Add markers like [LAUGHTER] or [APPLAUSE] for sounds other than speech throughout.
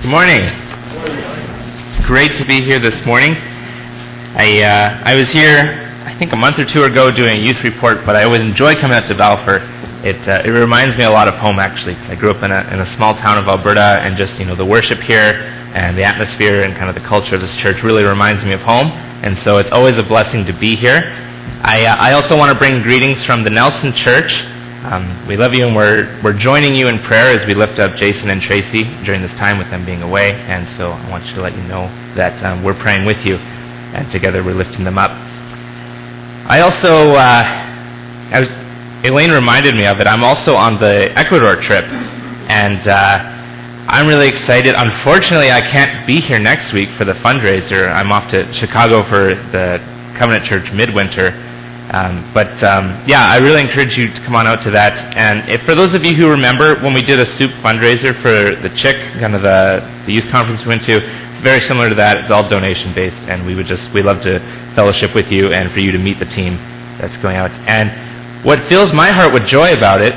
Good morning. It's great to be here this morning. I uh, I was here, I think a month or two ago, doing a youth report, but I always enjoy coming out to Balfour. It uh, it reminds me a lot of home. Actually, I grew up in a in a small town of Alberta, and just you know the worship here and the atmosphere and kind of the culture of this church really reminds me of home. And so it's always a blessing to be here. I uh, I also want to bring greetings from the Nelson Church. Um, we love you, and we're we're joining you in prayer as we lift up Jason and Tracy during this time with them being away. And so I want you to let you know that um, we're praying with you, and together we're lifting them up. I also, uh, I was Elaine reminded me of it. I'm also on the Ecuador trip, and uh, I'm really excited. Unfortunately, I can't be here next week for the fundraiser. I'm off to Chicago for the Covenant Church Midwinter. Um, but um, yeah, I really encourage you to come on out to that. And if, for those of you who remember when we did a soup fundraiser for the CHIC, kind of the, the youth conference we went to, it's very similar to that. It's all donation based, and we would just we love to fellowship with you and for you to meet the team that's going out. And what fills my heart with joy about it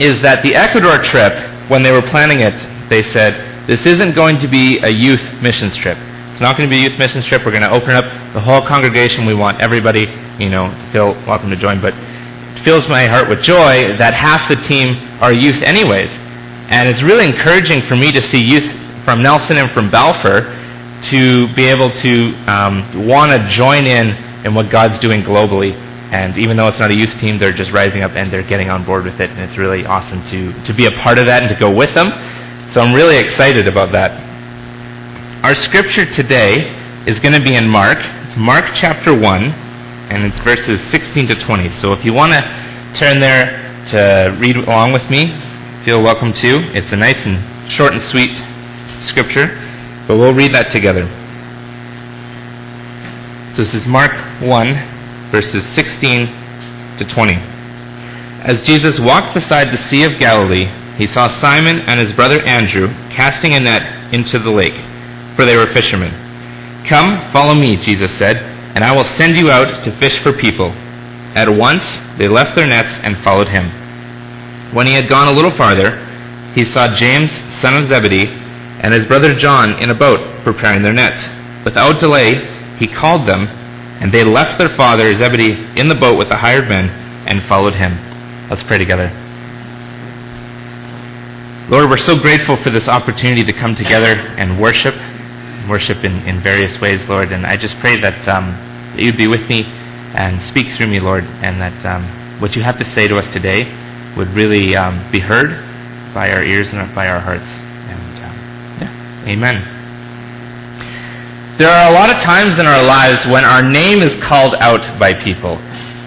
is that the Ecuador trip, when they were planning it, they said this isn't going to be a youth missions trip. It's not going to be a youth missions trip. We're going to open up the whole congregation. We want everybody, you know, to feel welcome to join. But it fills my heart with joy that half the team are youth anyways. And it's really encouraging for me to see youth from Nelson and from Balfour to be able to um, want to join in in what God's doing globally. And even though it's not a youth team, they're just rising up and they're getting on board with it. And it's really awesome to, to be a part of that and to go with them. So I'm really excited about that. Our scripture today is going to be in Mark. Mark chapter 1, and it's verses 16 to 20. So if you want to turn there to read along with me, feel welcome to. It's a nice and short and sweet scripture, but we'll read that together. So this is Mark 1, verses 16 to 20. As Jesus walked beside the Sea of Galilee, he saw Simon and his brother Andrew casting a net into the lake for they were fishermen. Come, follow me, Jesus said, and I will send you out to fish for people. At once they left their nets and followed him. When he had gone a little farther, he saw James, son of Zebedee, and his brother John in a boat preparing their nets. Without delay, he called them, and they left their father Zebedee in the boat with the hired men and followed him. Let's pray together. Lord, we're so grateful for this opportunity to come together and worship worship in, in various ways, Lord. And I just pray that, um, that you'd be with me and speak through me, Lord, and that um, what you have to say to us today would really um, be heard by our ears and by our hearts. And um, yeah, amen. There are a lot of times in our lives when our name is called out by people,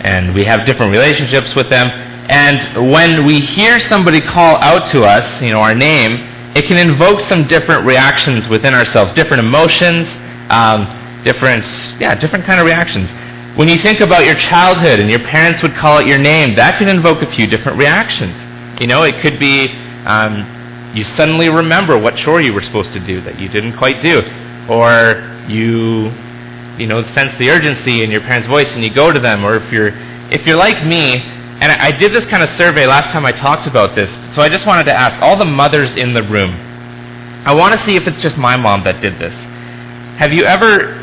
and we have different relationships with them. And when we hear somebody call out to us, you know, our name, it can invoke some different reactions within ourselves, different emotions, um, different, yeah, different kind of reactions. When you think about your childhood and your parents would call out your name, that can invoke a few different reactions. You know, it could be um, you suddenly remember what chore you were supposed to do that you didn't quite do, or you, you know, sense the urgency in your parents' voice and you go to them, or if you're if you're like me, and I did this kind of survey last time I talked about this, so I just wanted to ask all the mothers in the room. I want to see if it's just my mom that did this. Have you ever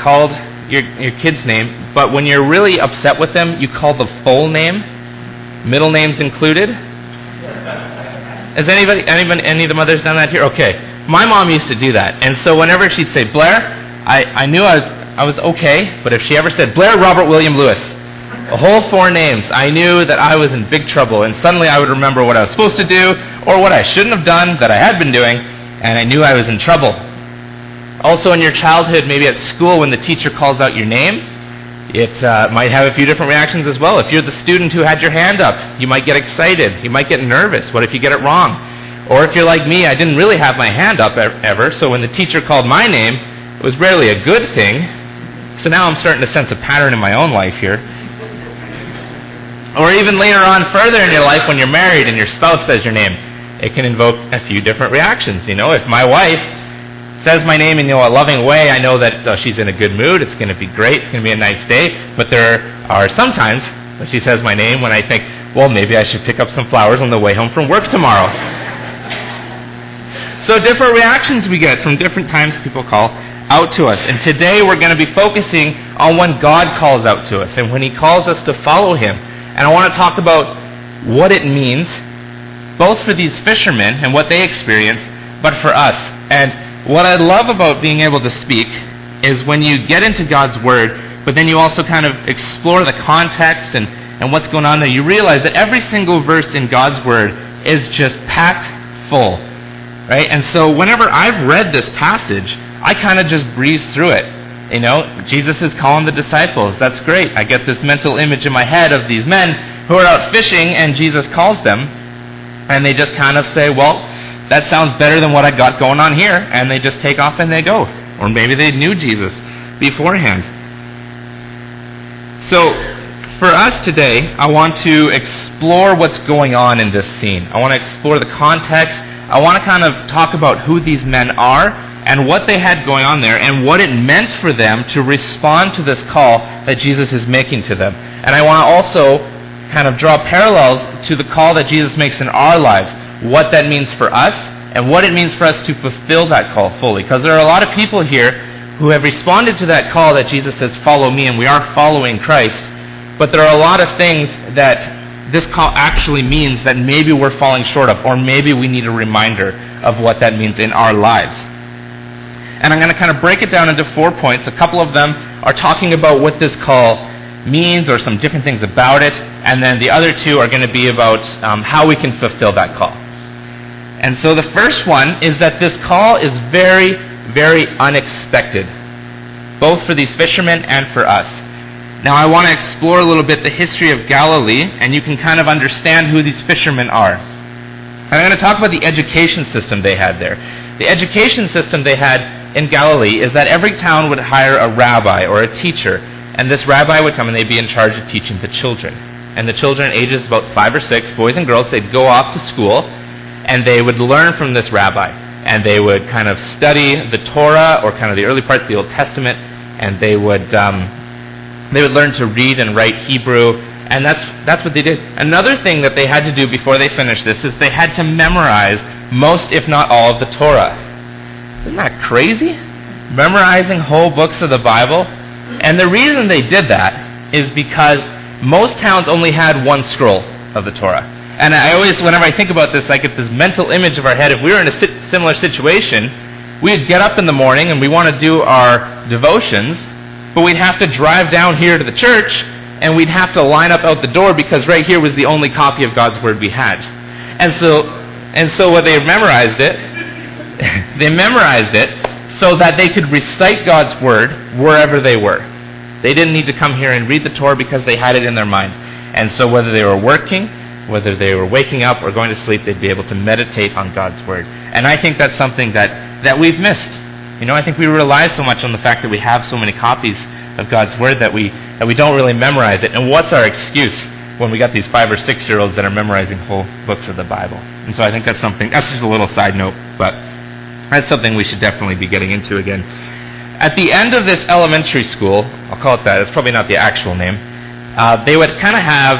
called your, your kid's name, but when you're really upset with them, you call the full name, middle names included? Has anybody, anybody, any of the mothers done that here? Okay. My mom used to do that. And so whenever she'd say Blair, I, I knew I was, I was okay, but if she ever said Blair Robert William Lewis, a whole four names, I knew that I was in big trouble, and suddenly I would remember what I was supposed to do, or what I shouldn't have done that I had been doing, and I knew I was in trouble. Also, in your childhood, maybe at school, when the teacher calls out your name, it uh, might have a few different reactions as well. If you're the student who had your hand up, you might get excited. You might get nervous. What if you get it wrong? Or if you're like me, I didn't really have my hand up ever, so when the teacher called my name, it was rarely a good thing. So now I'm starting to sense a pattern in my own life here. Or even later on further in your life when you're married and your spouse says your name, it can invoke a few different reactions. You know, if my wife says my name in you know, a loving way, I know that uh, she's in a good mood. It's going to be great. It's going to be a nice day. But there are sometimes when she says my name when I think, well, maybe I should pick up some flowers on the way home from work tomorrow. [LAUGHS] So different reactions we get from different times people call out to us. And today we're going to be focusing on when God calls out to us and when He calls us to follow Him. And I want to talk about what it means, both for these fishermen and what they experience, but for us. And what I love about being able to speak is when you get into God's Word, but then you also kind of explore the context and, and what's going on there, you realize that every single verse in God's Word is just packed full. Right? And so whenever I've read this passage, I kind of just breeze through it. You know, Jesus is calling the disciples. That's great. I get this mental image in my head of these men who are out fishing and Jesus calls them. And they just kind of say, well, that sounds better than what I got going on here. And they just take off and they go. Or maybe they knew Jesus beforehand. So, for us today, I want to explore what's going on in this scene. I want to explore the context. I want to kind of talk about who these men are and what they had going on there and what it meant for them to respond to this call that Jesus is making to them. And I want to also kind of draw parallels to the call that Jesus makes in our lives, what that means for us and what it means for us to fulfill that call fully. Because there are a lot of people here who have responded to that call that Jesus says, follow me, and we are following Christ. But there are a lot of things that this call actually means that maybe we're falling short of, or maybe we need a reminder of what that means in our lives. And I'm going to kind of break it down into four points. A couple of them are talking about what this call means or some different things about it. And then the other two are going to be about um, how we can fulfill that call. And so the first one is that this call is very, very unexpected, both for these fishermen and for us. Now, I want to explore a little bit the history of Galilee, and you can kind of understand who these fishermen are. And I'm going to talk about the education system they had there. The education system they had in Galilee is that every town would hire a rabbi or a teacher, and this rabbi would come and they'd be in charge of teaching the children. And the children, ages about five or six, boys and girls, they'd go off to school, and they would learn from this rabbi and they would kind of study the Torah or kind of the early parts of the Old Testament, and they would um, they would learn to read and write Hebrew, and that's that's what they did. Another thing that they had to do before they finished this is they had to memorize most, if not all, of the Torah. Isn't that crazy? Memorizing whole books of the Bible, and the reason they did that is because most towns only had one scroll of the Torah. And I always, whenever I think about this, I get this mental image of our head. If we were in a similar situation, we'd get up in the morning and we want to do our devotions, but we'd have to drive down here to the church and we'd have to line up out the door because right here was the only copy of God's Word we had. And so, and so what they memorized it, [LAUGHS] they memorized it so that they could recite God's Word wherever they were. They didn't need to come here and read the Torah because they had it in their mind. And so whether they were working, whether they were waking up or going to sleep, they'd be able to meditate on God's Word. And I think that's something that, that we've missed. You know, I think we rely so much on the fact that we have so many copies of God's Word that we, that we don't really memorize it. And what's our excuse when we got these five or six year olds that are memorizing whole books of the Bible? And so I think that's something, that's just a little side note, but that's something we should definitely be getting into again. At the end of this elementary school, I'll call it that, it's probably not the actual name, uh, they would kind of have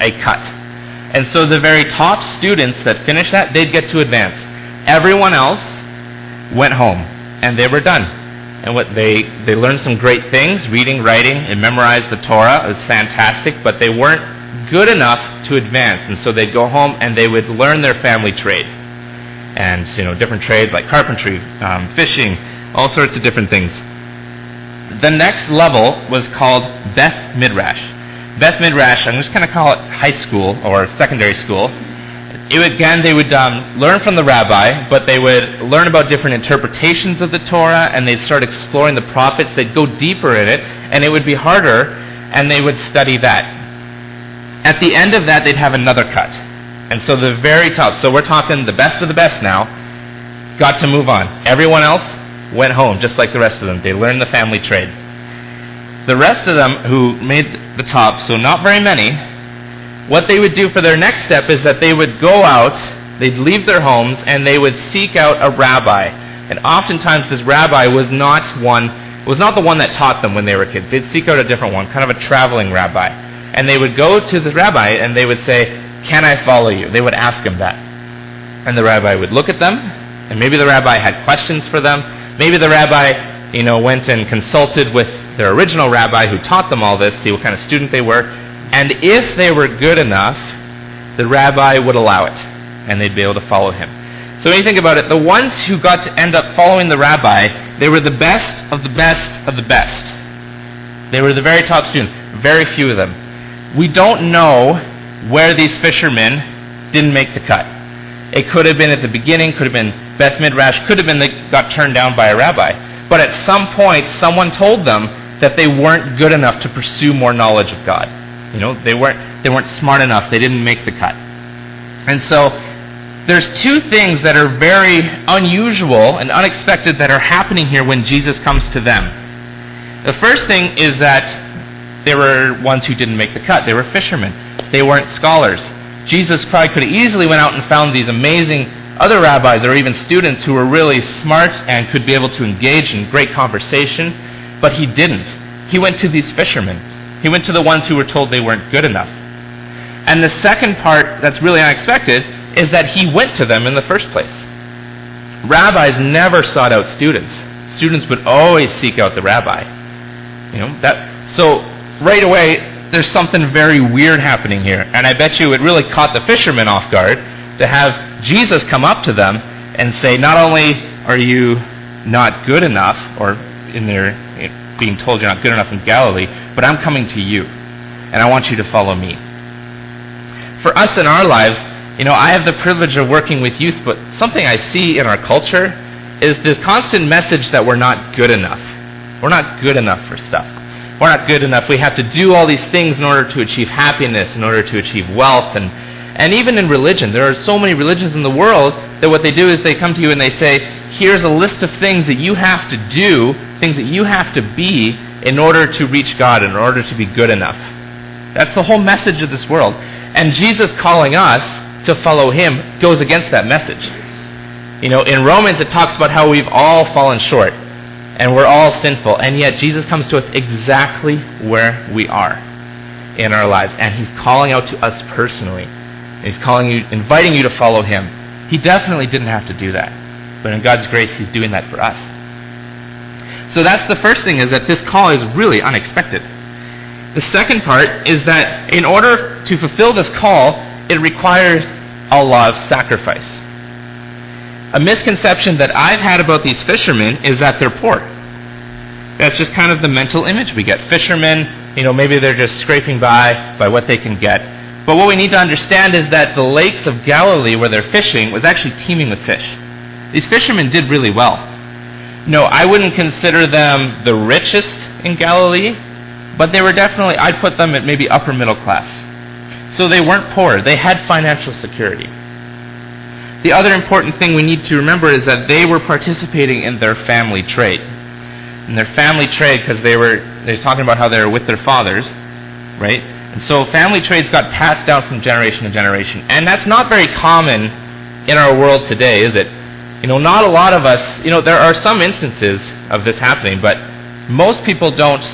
a cut. And so the very top students that finished that, they'd get to advance. Everyone else went home and they were done. And what they, they learned some great things, reading, writing, and memorized the Torah. It was fantastic, but they weren't good enough to advance. And so they'd go home and they would learn their family trade. And, you know, different trades like carpentry, um, fishing, all sorts of different things. The next level was called Beth Midrash. Beth Midrash, I'm just going to call it high school or secondary school. Again, they would um, learn from the rabbi, but they would learn about different interpretations of the Torah, and they'd start exploring the prophets. They'd go deeper in it, and it would be harder, and they would study that. At the end of that, they'd have another cut. And so the very top, so we're talking the best of the best now, got to move on. Everyone else went home, just like the rest of them. They learned the family trade. The rest of them who made the top, so not very many, what they would do for their next step is that they would go out, they'd leave their homes, and they would seek out a rabbi. And oftentimes this rabbi was not one, was not the one that taught them when they were kids. They'd seek out a different one, kind of a traveling rabbi. And they would go to the rabbi and they would say, Can I follow you? They would ask him that. And the rabbi would look at them And maybe the rabbi had questions for them. Maybe the rabbi, you know, went and consulted with their original rabbi who taught them all this, see what kind of student they were. And if they were good enough, the rabbi would allow it, and they'd be able to follow him. So when you think about it, the ones who got to end up following the rabbi, they were the best of the best of the best. They were the very top students, very few of them. We don't know where these fishermen didn't make the cut. It could have been at the beginning, could have been Beth Midrash, could have been they got turned down by a rabbi. But at some point, someone told them that they weren't good enough to pursue more knowledge of God. You know, they weren't they weren't smart enough. They didn't make the cut. And so there's two things that are very unusual and unexpected that are happening here when Jesus comes to them. The first thing is that there were ones who didn't make the cut. They were fishermen. They weren't scholars. Jesus Christ could have easily went out and found these amazing other rabbis or even students who were really smart and could be able to engage in great conversation, but he didn't. He went to these fishermen. He went to the ones who were told they weren't good enough. And the second part that's really unexpected is that he went to them in the first place. Rabbis never sought out students. Students would always seek out the rabbi. You know, that so right away there's something very weird happening here. And I bet you it really caught the fishermen off guard to have Jesus come up to them and say, not only are you not good enough, or in their being told you're not good enough in Galilee, but I'm coming to you, and I want you to follow me. For us in our lives, you know, I have the privilege of working with youth, but something I see in our culture is this constant message that we're not good enough. We're not good enough for stuff we're not good enough. We have to do all these things in order to achieve happiness, in order to achieve wealth, and and even in religion, there are so many religions in the world that what they do is they come to you and they say, here's a list of things that you have to do, things that you have to be in order to reach God, in order to be good enough. That's the whole message of this world. And Jesus calling us to follow him goes against that message. You know, in Romans it talks about how we've all fallen short and we're all sinful. And yet Jesus comes to us exactly where we are in our lives. And he's calling out to us personally. He's calling you, inviting you to follow him. He definitely didn't have to do that. But in God's grace, he's doing that for us. So that's the first thing is that this call is really unexpected. The second part is that in order to fulfill this call, it requires a lot of sacrifice. A misconception that I've had about these fishermen is that they're poor. That's just kind of the mental image we get. Fishermen, you know, maybe they're just scraping by by what they can get. But what we need to understand is that the lakes of Galilee where they're fishing was actually teeming with fish. These fishermen did really well. No, I wouldn't consider them the richest in Galilee, but they were definitely, I'd put them at maybe upper middle class. So they weren't poor. They had financial security. The other important thing we need to remember is that they were participating in their family trade. In their family trade, because they were, they're talking about how they were with their fathers, right? And so family trades got passed down from generation to generation. And that's not very common in our world today, is it? You know, not a lot of us, you know, there are some instances of this happening, but most people don't,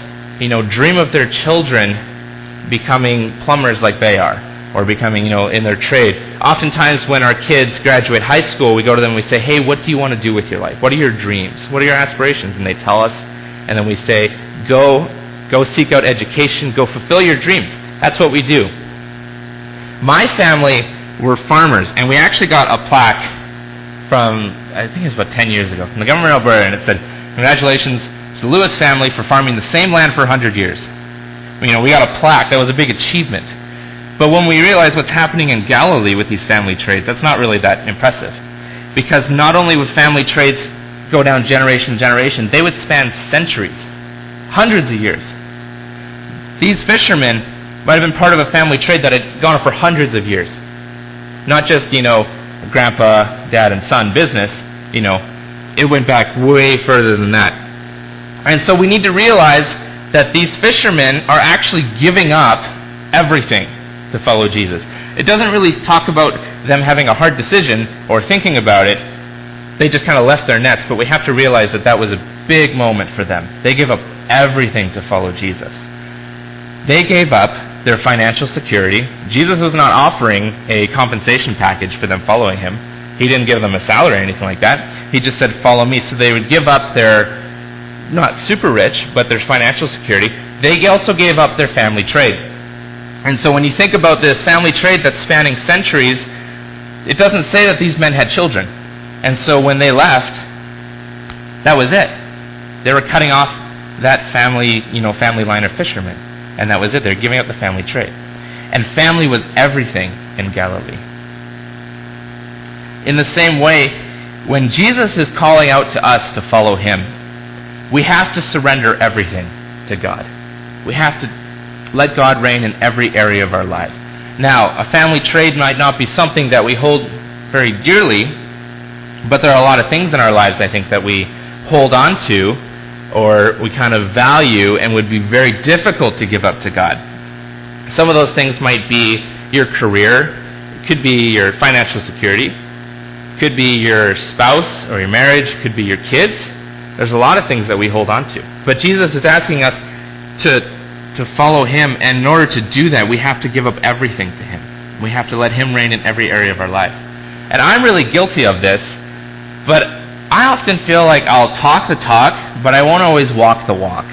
you know, dream of their children becoming plumbers like they are or becoming, you know, in their trade. Oftentimes when our kids graduate high school, we go to them and we say, hey, what do you want to do with your life? What are your dreams? What are your aspirations? And they tell us, and then we say, go, go seek out education, go fulfill your dreams. That's what we do. My family were farmers, and we actually got a plaque from, I think it was about 10 years ago, from the government of Alberta, and it said, congratulations to the Lewis family for farming the same land for 100 years. You know, we got a plaque. That was a big achievement. But when we realize what's happening in Galilee with these family trades, that's not really that impressive. Because not only would family trades go down generation to generation, they would span centuries, hundreds of years. These fishermen might have been part of a family trade that had gone on for hundreds of years. Not just, you know, grandpa, dad, and son business, you know, it went back way further than that. And so we need to realize that these fishermen are actually giving up everything to follow Jesus. It doesn't really talk about them having a hard decision or thinking about it. They just kind of left their nets, but we have to realize that that was a big moment for them. They gave up everything to follow Jesus. They gave up their financial security. Jesus was not offering a compensation package for them following him. He didn't give them a salary or anything like that. He just said, follow me. So they would give up their, not super rich, but their financial security. They also gave up their family trade. And so when you think about this family trade that's spanning centuries, it doesn't say that these men had children. And so when they left, that was it. They were cutting off that family, you know, family line of fishermen. And that was it. They're giving up the family trade. And family was everything in Galilee. In the same way, when Jesus is calling out to us to follow him, we have to surrender everything to God. We have to let God reign in every area of our lives. Now, a family trade might not be something that we hold very dearly, but there are a lot of things in our lives, I think, that we hold on to or we kind of value and would be very difficult to give up to God. Some of those things might be your career, could be your financial security, could be your spouse or your marriage, could be your kids. There's a lot of things that we hold on to. But Jesus is asking us to, to follow Him, and in order to do that, we have to give up everything to Him. We have to let Him reign in every area of our lives. And I'm really guilty of this, but I often feel like I'll talk the talk, but I won't always walk the walk.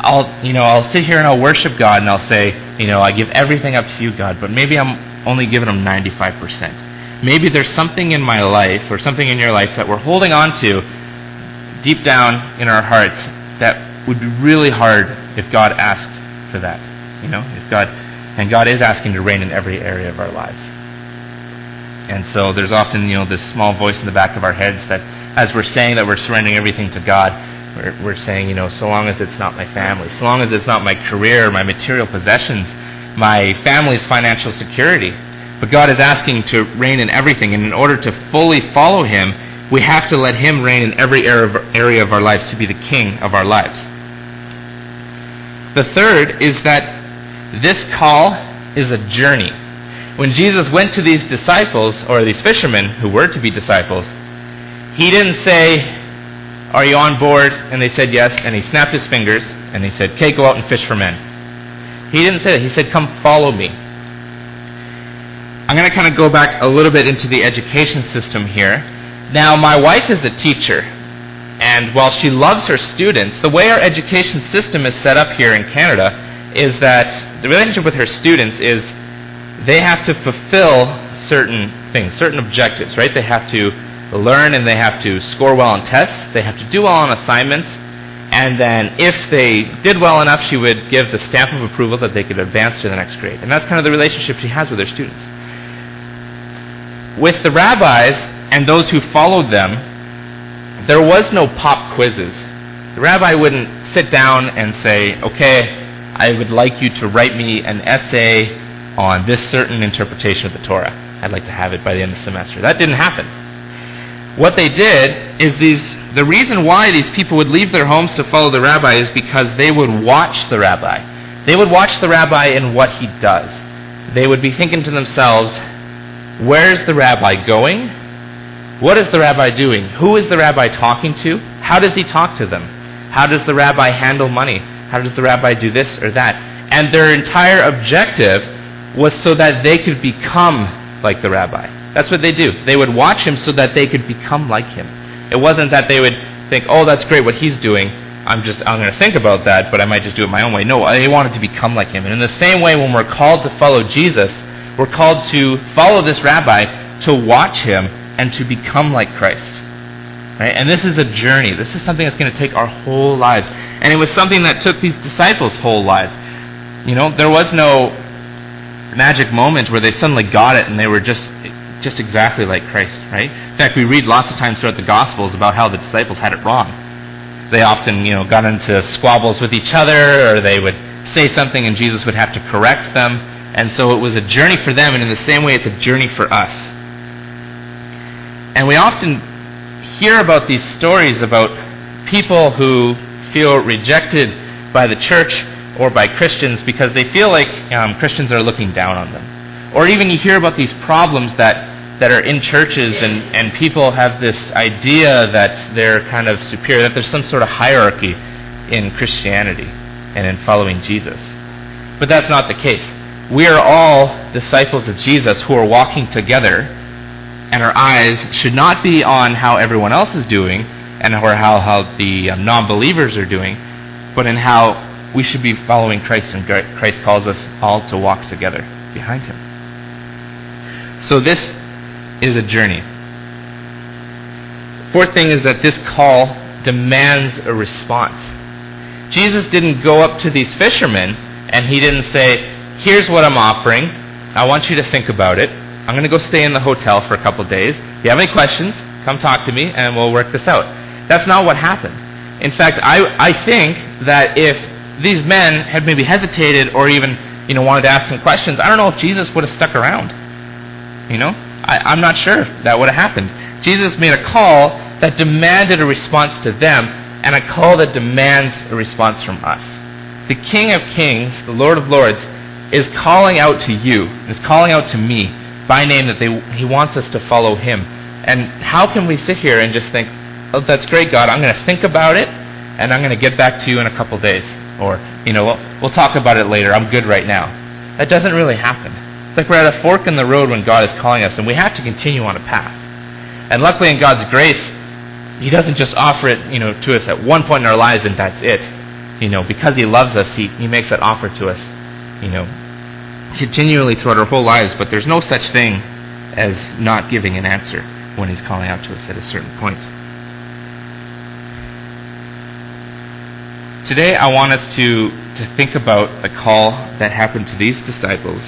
I'll, you know, I'll sit here and I'll worship God and I'll say, you know, I give everything up to you, God, but maybe I'm only giving Him 95%. Maybe there's something in my life or something in your life that we're holding on to deep down in our hearts that would be really hard if God asked for that. You know, if God, and God is asking to reign in every area of our lives. And so there's often, you know, this small voice in the back of our heads that as we're saying that we're surrendering everything to God, we're, we're saying, you know, so long as it's not my family, so long as it's not my career, my material possessions, my family's financial security. But God is asking to reign in everything, and in order to fully follow Him, we have to let Him reign in every area of our lives to be the King of our lives. The third is that this call is a journey. When Jesus went to these disciples, or these fishermen who were to be disciples, He didn't say, Are you on board? And they said yes, and He snapped His fingers, and He said, Okay, go out and fish for men. He didn't say that. He said, Come follow me. I'm going to kind of go back a little bit into the education system here. Now, my wife is a teacher, and while she loves her students, the way our education system is set up here in Canada is that the relationship with her students is they have to fulfill certain things, certain objectives, right? They have to learn and they have to score well on tests, they have to do well on assignments, and then if they did well enough, she would give the stamp of approval that they could advance to the next grade. And that's kind of the relationship she has with her students. With the rabbis and those who followed them, there was no pop quizzes. The rabbi wouldn't sit down and say, okay, I would like you to write me an essay on this certain interpretation of the Torah. I'd like to have it by the end of the semester. That didn't happen. What they did is these, the reason why these people would leave their homes to follow the rabbi is because they would watch the rabbi. They would watch the rabbi in what he does. They would be thinking to themselves, where's the rabbi going? What is the rabbi doing? Who is the rabbi talking to? How does he talk to them? How does the rabbi handle money? How does the rabbi do this or that? And their entire objective was so that they could become like the rabbi. That's what they do. They would watch him so that they could become like him. It wasn't that they would think, oh, that's great what he's doing. I'm just, I'm going to think about that, but I might just do it my own way. No, they wanted to become like him. And in the same way, when we're called to follow Jesus, we're called to follow this rabbi, to watch him, and to become like Christ. Right? And this is a journey. This is something that's going to take our whole lives. And it was something that took these disciples' whole lives. You know, there was no magic moment where they suddenly got it and they were just just exactly like Christ, right? In fact, we read lots of times throughout the Gospels about how the disciples had it wrong. They often, you know, got into squabbles with each other, or they would say something and Jesus would have to correct them. And so it was a journey for them, and in the same way, it's a journey for us. And we often hear about these stories about people who feel rejected by the church or by Christians because they feel like um, Christians are looking down on them. Or even you hear about these problems that, that are in churches and, and people have this idea that they're kind of superior, that there's some sort of hierarchy in Christianity and in following Jesus. But that's not the case. We are all disciples of Jesus who are walking together and our eyes should not be on how everyone else is doing and or how, how the um, non-believers are doing, but in how we should be following Christ and Christ calls us all to walk together behind him. So this is a journey. Fourth thing is that this call demands a response. Jesus didn't go up to these fishermen and he didn't say, here's what I'm offering. I want you to think about it. I'm going to go stay in the hotel for a couple days. If you have any questions, come talk to me and we'll work this out. That's not what happened. In fact, I, I think that if these men had maybe hesitated or even, you know, wanted to ask some questions, I don't know if Jesus would have stuck around. You know? I, I'm not sure that would have happened. Jesus made a call that demanded a response to them and a call that demands a response from us. The King of Kings, the Lord of Lords, is calling out to you, is calling out to me by name that they, he wants us to follow him. And how can we sit here and just think, oh, that's great, God, I'm going to think about it, and I'm going to get back to you in a couple days. Or, you know, we'll, we'll talk about it later, I'm good right now. That doesn't really happen. It's like we're at a fork in the road when God is calling us, and we have to continue on a path. And luckily in God's grace, He doesn't just offer it, you know, to us at one point in our lives and that's it. You know, because He loves us, He, he makes that offer to us, you know, continually throughout our whole lives, but there's no such thing as not giving an answer when He's calling out to us at a certain point. Today, I want us to, to think about the call that happened to these disciples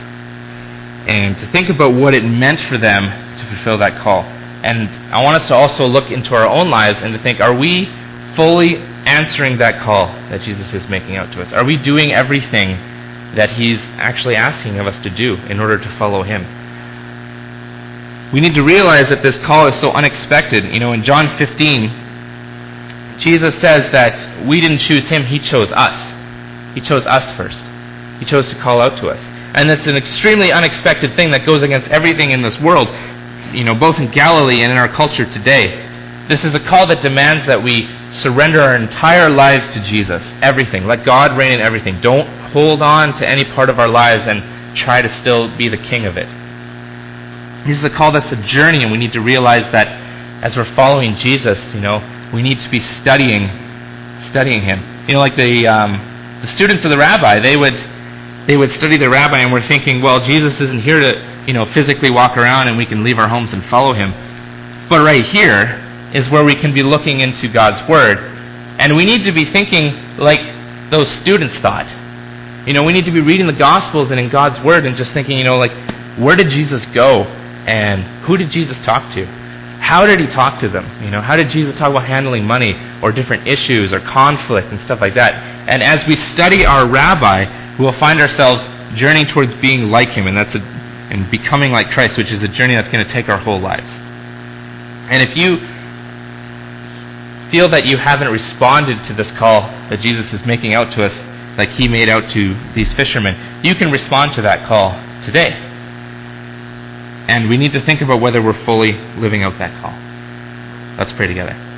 and to think about what it meant for them to fulfill that call. And I want us to also look into our own lives and to think, are we fully answering that call that Jesus is making out to us? Are we doing everything that He's actually asking of us to do in order to follow Him? We need to realize that this call is so unexpected. You know, in John 15, Jesus says that we didn't choose Him, He chose us. He chose us first. He chose to call out to us. And it's an extremely unexpected thing that goes against everything in this world, you know, both in Galilee and in our culture today. This is a call that demands that we surrender our entire lives to Jesus. Everything. Let God reign in everything. Don't hold on to any part of our lives and try to still be the king of it. This is a call that's a journey, and we need to realize that as we're following Jesus, you know, we need to be studying, studying Him. You know, like the um, the students of the rabbi, they would they would study the rabbi and we're thinking, well, Jesus isn't here to, you know, physically walk around and we can leave our homes and follow him. But right here is where we can be looking into God's Word. And we need to be thinking like those students thought. You know, we need to be reading the Gospels and in God's Word and just thinking, you know, like, where did Jesus go? And who did Jesus talk to? How did he talk to them? You know, how did Jesus talk about handling money or different issues or conflict and stuff like that? And as we study our rabbi, we will find ourselves journeying towards being like him, and that's a, and becoming like Christ, which is a journey that's going to take our whole lives. And if you feel that you haven't responded to this call that Jesus is making out to us, like he made out to these fishermen, you can respond to that call today. And we need to think about whether we're fully living out that call. Let's pray together.